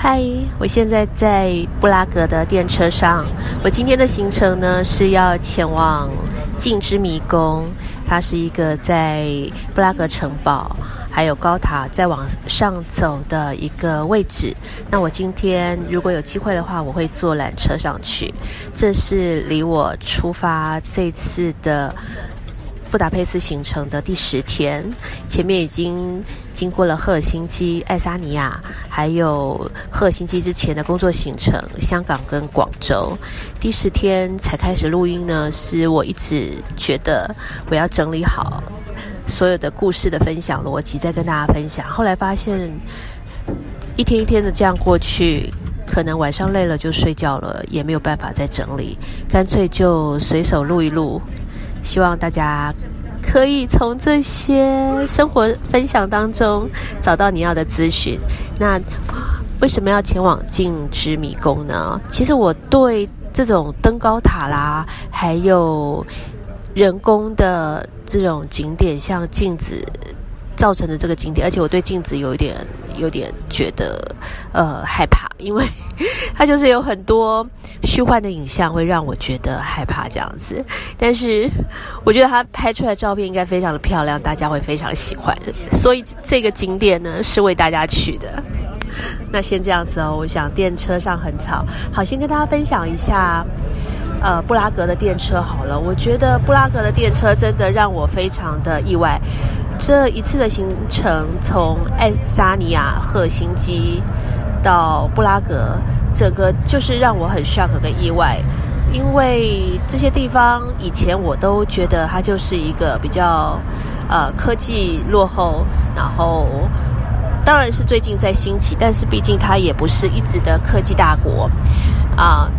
嗨，我现在在布拉格的电车上。我今天的行程呢是要前往镜之迷宫，它是一个在布拉格城堡还有高塔再往上走的一个位置。那我今天如果有机会的话，我会坐缆车上去。这是离我出发这次的。布达佩斯行程的第十天，前面已经经过了赫尔辛基、爱沙尼亚，还有赫尔辛基之前的工作行程，香港跟广州。第十天才开始录音呢，是我一直觉得我要整理好所有的故事的分享逻辑，再跟大家分享。后来发现，一天一天的这样过去，可能晚上累了就睡觉了，也没有办法再整理，干脆就随手录一录。希望大家可以从这些生活分享当中找到你要的资讯。那为什么要前往镜之迷宫呢？其实我对这种登高塔啦，还有人工的这种景点，像镜子。造成的这个景点，而且我对镜子有一点有点觉得呃害怕，因为 它就是有很多虚幻的影像，会让我觉得害怕这样子。但是我觉得它拍出来的照片应该非常的漂亮，大家会非常喜欢。所以这个景点呢是为大家去的。那先这样子哦，我想电车上很吵，好，先跟大家分享一下呃布拉格的电车好了。我觉得布拉格的电车真的让我非常的意外。这一次的行程，从爱沙尼亚赫辛基到布拉格，整个就是让我很 shock 跟意外，因为这些地方以前我都觉得它就是一个比较呃科技落后，然后当然是最近在兴起，但是毕竟它也不是一直的科技大国啊。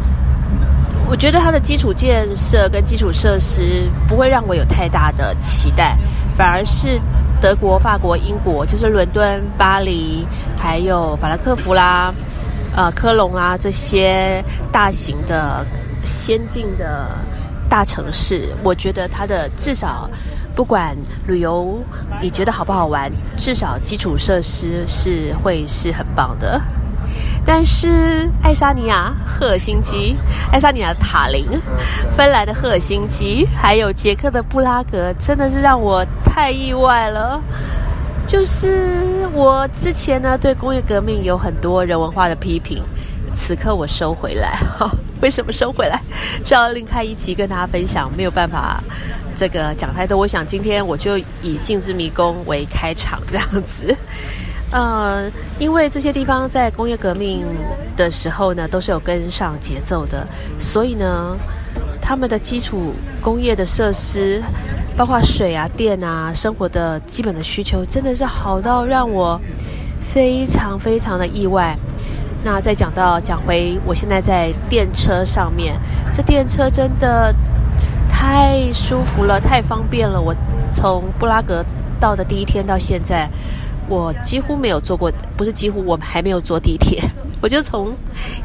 我觉得它的基础建设跟基础设施不会让我有太大的期待，反而是德国、法国、英国，就是伦敦、巴黎，还有法兰克福啦、呃科隆啊这些大型的、先进的大城市，我觉得它的至少不管旅游你觉得好不好玩，至少基础设施是会是很棒的。但是爱沙尼亚赫尔辛基、爱沙尼亚塔林、芬兰的赫尔辛基，还有捷克的布拉格，真的是让我太意外了。就是我之前呢对工业革命有很多人文化的批评，此刻我收回来。哈，为什么收回来？是要另开一集跟大家分享，没有办法这个讲太多。我想今天我就以镜子迷宫为开场，这样子。呃，因为这些地方在工业革命的时候呢，都是有跟上节奏的，所以呢，他们的基础工业的设施，包括水啊、电啊，生活的基本的需求，真的是好到让我非常非常的意外。那再讲到讲回，我现在在电车上面，这电车真的太舒服了，太方便了。我从布拉格到的第一天到现在。我几乎没有坐过，不是几乎，我还没有坐地铁。我就从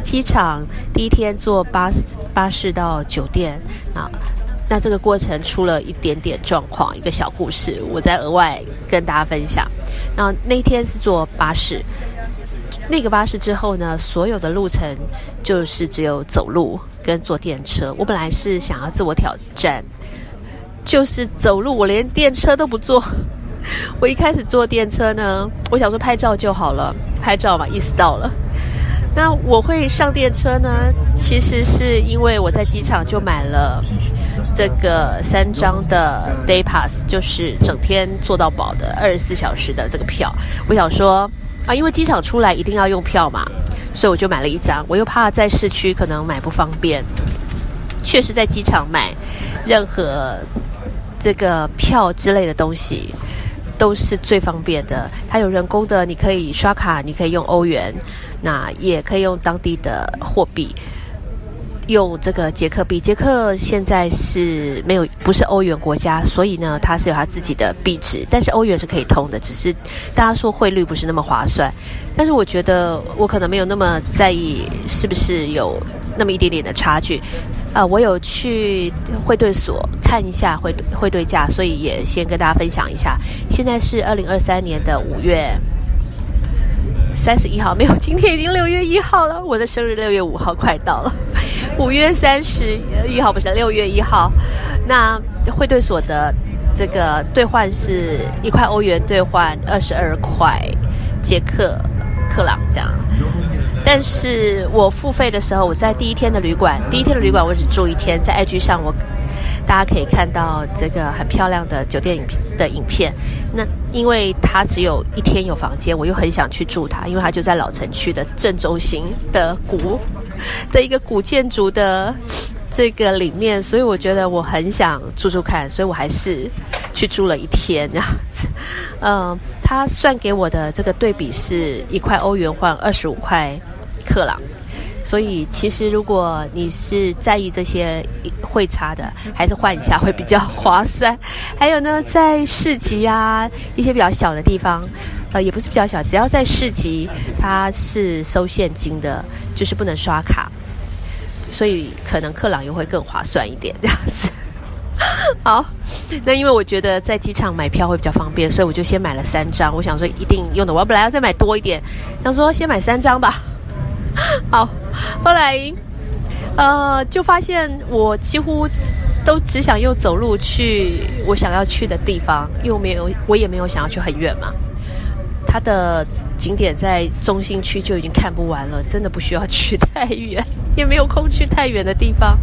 机场第一天坐巴士巴士到酒店啊，那这个过程出了一点点状况，一个小故事，我再额外跟大家分享。那那天是坐巴士，那个巴士之后呢，所有的路程就是只有走路跟坐电车。我本来是想要自我挑战，就是走路，我连电车都不坐。我一开始坐电车呢，我想说拍照就好了，拍照嘛，意思到了。那我会上电车呢，其实是因为我在机场就买了这个三张的 day pass，就是整天坐到饱的二十四小时的这个票。我想说啊，因为机场出来一定要用票嘛，所以我就买了一张。我又怕在市区可能买不方便，确实在机场买任何这个票之类的东西。都是最方便的，它有人工的，你可以刷卡，你可以用欧元，那也可以用当地的货币，用这个捷克币。捷克现在是没有不是欧元国家，所以呢，它是有它自己的币值，但是欧元是可以通的，只是大家说汇率不是那么划算。但是我觉得我可能没有那么在意是不是有那么一点点的差距。啊，我有去汇兑所看一下汇汇兑价，所以也先跟大家分享一下。现在是二零二三年的五月三十一号没有，今天已经六月一号了。我的生日六月五号快到了，五月三十一号不是六月一号。那汇兑所的这个兑换是一块欧元兑换二十二块捷克克朗这样。但是我付费的时候，我在第一天的旅馆，第一天的旅馆我只住一天，在 IG 上我。大家可以看到这个很漂亮的酒店影的影片。那因为它只有一天有房间，我又很想去住它，因为它就在老城区的正中心的古的一个古建筑的这个里面，所以我觉得我很想住住看，所以我还是去住了一天这样子。嗯，他算给我的这个对比是一块欧元换二十五块克朗。所以，其实如果你是在意这些会差的，还是换一下会比较划算。还有呢，在市集啊，一些比较小的地方，呃，也不是比较小，只要在市集，它是收现金的，就是不能刷卡，所以可能克朗又会更划算一点这样子。好，那因为我觉得在机场买票会比较方便，所以我就先买了三张。我想说一定用的，我本来要再买多一点，想说先买三张吧。好，后来，呃，就发现我几乎都只想用走路去我想要去的地方，又没有，我也没有想要去很远嘛。它的景点在中心区就已经看不完了，真的不需要去太远，也没有空去太远的地方。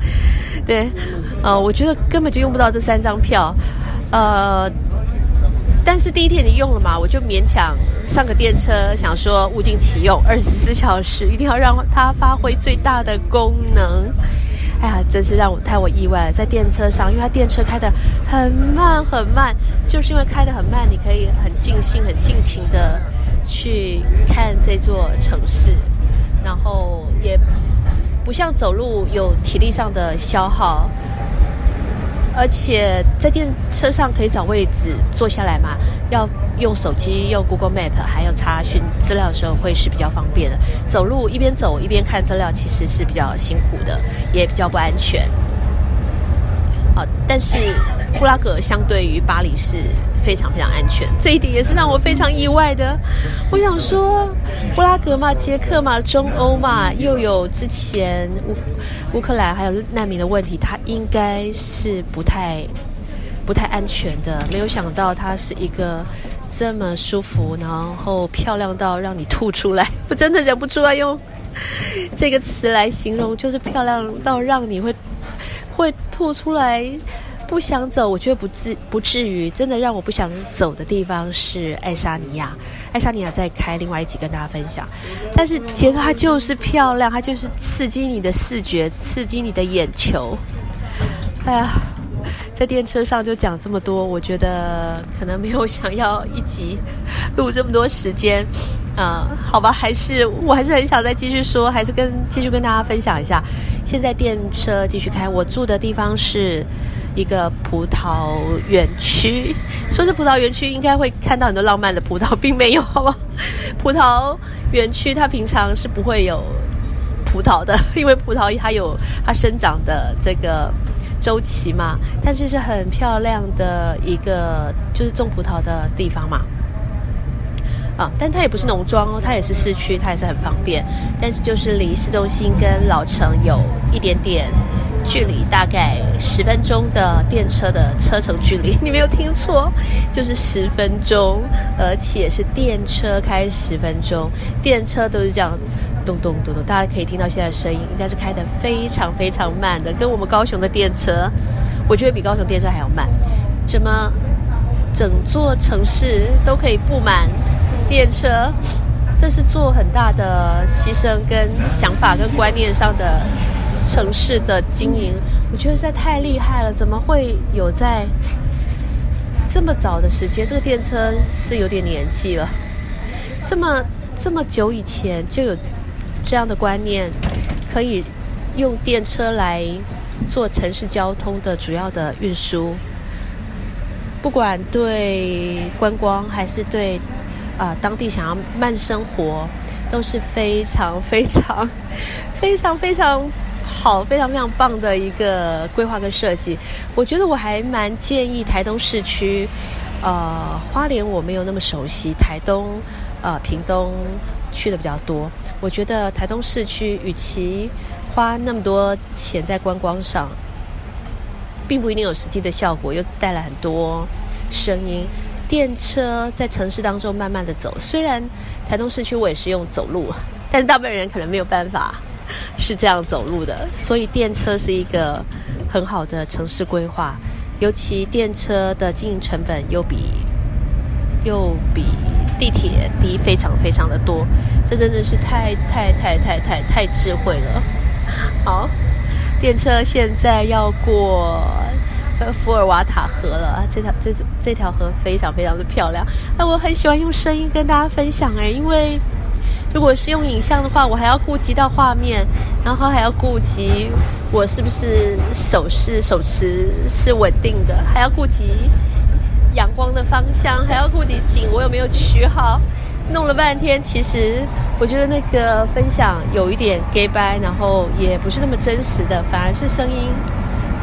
对，呃，我觉得根本就用不到这三张票，呃。但是第一天你用了嘛，我就勉强上个电车，想说物尽其用，二十四 小时一定要让它发挥最大的功能。哎呀，真是让我太我意外了，在电车上，因为它电车开的很慢很慢，就是因为开的很慢，你可以很尽兴、很尽情的去看这座城市，然后也不像走路有体力上的消耗。而且在电车上可以找位置坐下来嘛？要用手机用 Google Map，还有查询资料的时候会是比较方便的。走路一边走一边看资料，其实是比较辛苦的，也比较不安全。啊，但是布拉格相对于巴黎是非常非常安全，这一点也是让我非常意外的。我想说，布拉格嘛，捷克嘛，中欧嘛，又有之前乌乌克兰还有难民的问题，它应该是不太不太安全的。没有想到它是一个这么舒服，然后漂亮到让你吐出来，我真的忍不住要用这个词来形容，就是漂亮到让你会。会吐出来，不想走。我觉得不至不至于，真的让我不想走的地方是爱沙尼亚。爱沙尼亚再开另外一集跟大家分享。但是捷克它就是漂亮，它就是刺激你的视觉，刺激你的眼球。哎呀，在电车上就讲这么多，我觉得可能没有想要一集录这么多时间。嗯，好吧，还是我还是很想再继续说，还是跟继续跟大家分享一下。现在电车继续开，我住的地方是一个葡萄园区。说是葡萄园区，应该会看到很多浪漫的葡萄，并没有，好吧？葡萄园区它平常是不会有葡萄的，因为葡萄它有它生长的这个周期嘛。但是是很漂亮的一个，就是种葡萄的地方嘛。啊，但它也不是农庄哦，它也是市区，它也是很方便。但是就是离市中心跟老城有一点点距离，大概十分钟的电车的车程距离。你没有听错，就是 十分钟，而且是电车开十分钟，电车都是这样咚咚咚咚，大家可以听到现在声音，应该是开的非常非常慢的，跟我们高雄的电车，我觉得比高雄电车还要慢。怎么整座城市都可以布满？电车，这是做很大的牺牲跟想法跟观念上的城市的经营，我觉得实在太厉害了。怎么会有在这么早的时间？这个电车是有点年纪了，这么这么久以前就有这样的观念，可以用电车来做城市交通的主要的运输，不管对观光还是对。啊，当地想要慢生活，都是非常非常 非常非常好、非常非常棒的一个规划跟设计。我觉得我还蛮建议台东市区，呃，花莲我没有那么熟悉，台东、呃，屏东、去的比较多。我觉得台东市区与其花那么多钱在观光上，并不一定有实际的效果，又带来很多声音。电车在城市当中慢慢的走，虽然台东市区我也是用走路，但是大部分人可能没有办法是这样走路的，所以电车是一个很好的城市规划，尤其电车的经营成本又比又比地铁低非常非常的多，这真的是太太太太太太智慧了。好，电车现在要过呃。福尔瓦塔河了，这条这这条河非常非常的漂亮。那我很喜欢用声音跟大家分享哎，因为如果是用影像的话，我还要顾及到画面，然后还要顾及我是不是手势手持是稳定的，还要顾及阳光的方向，还要顾及景我有没有取好。弄了半天，其实我觉得那个分享有一点 gay 掰，然后也不是那么真实的，反而是声音。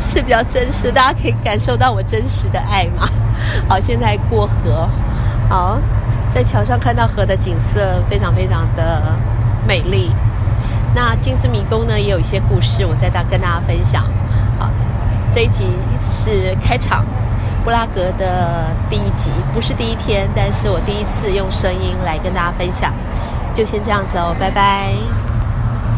是比较真实，大家可以感受到我真实的爱嘛。好，现在过河，好，在桥上看到河的景色非常非常的美丽。那金子迷宫呢，也有一些故事，我在大跟大家分享。好，这一集是开场，布拉格的第一集，不是第一天，但是我第一次用声音来跟大家分享，就先这样子哦，拜拜。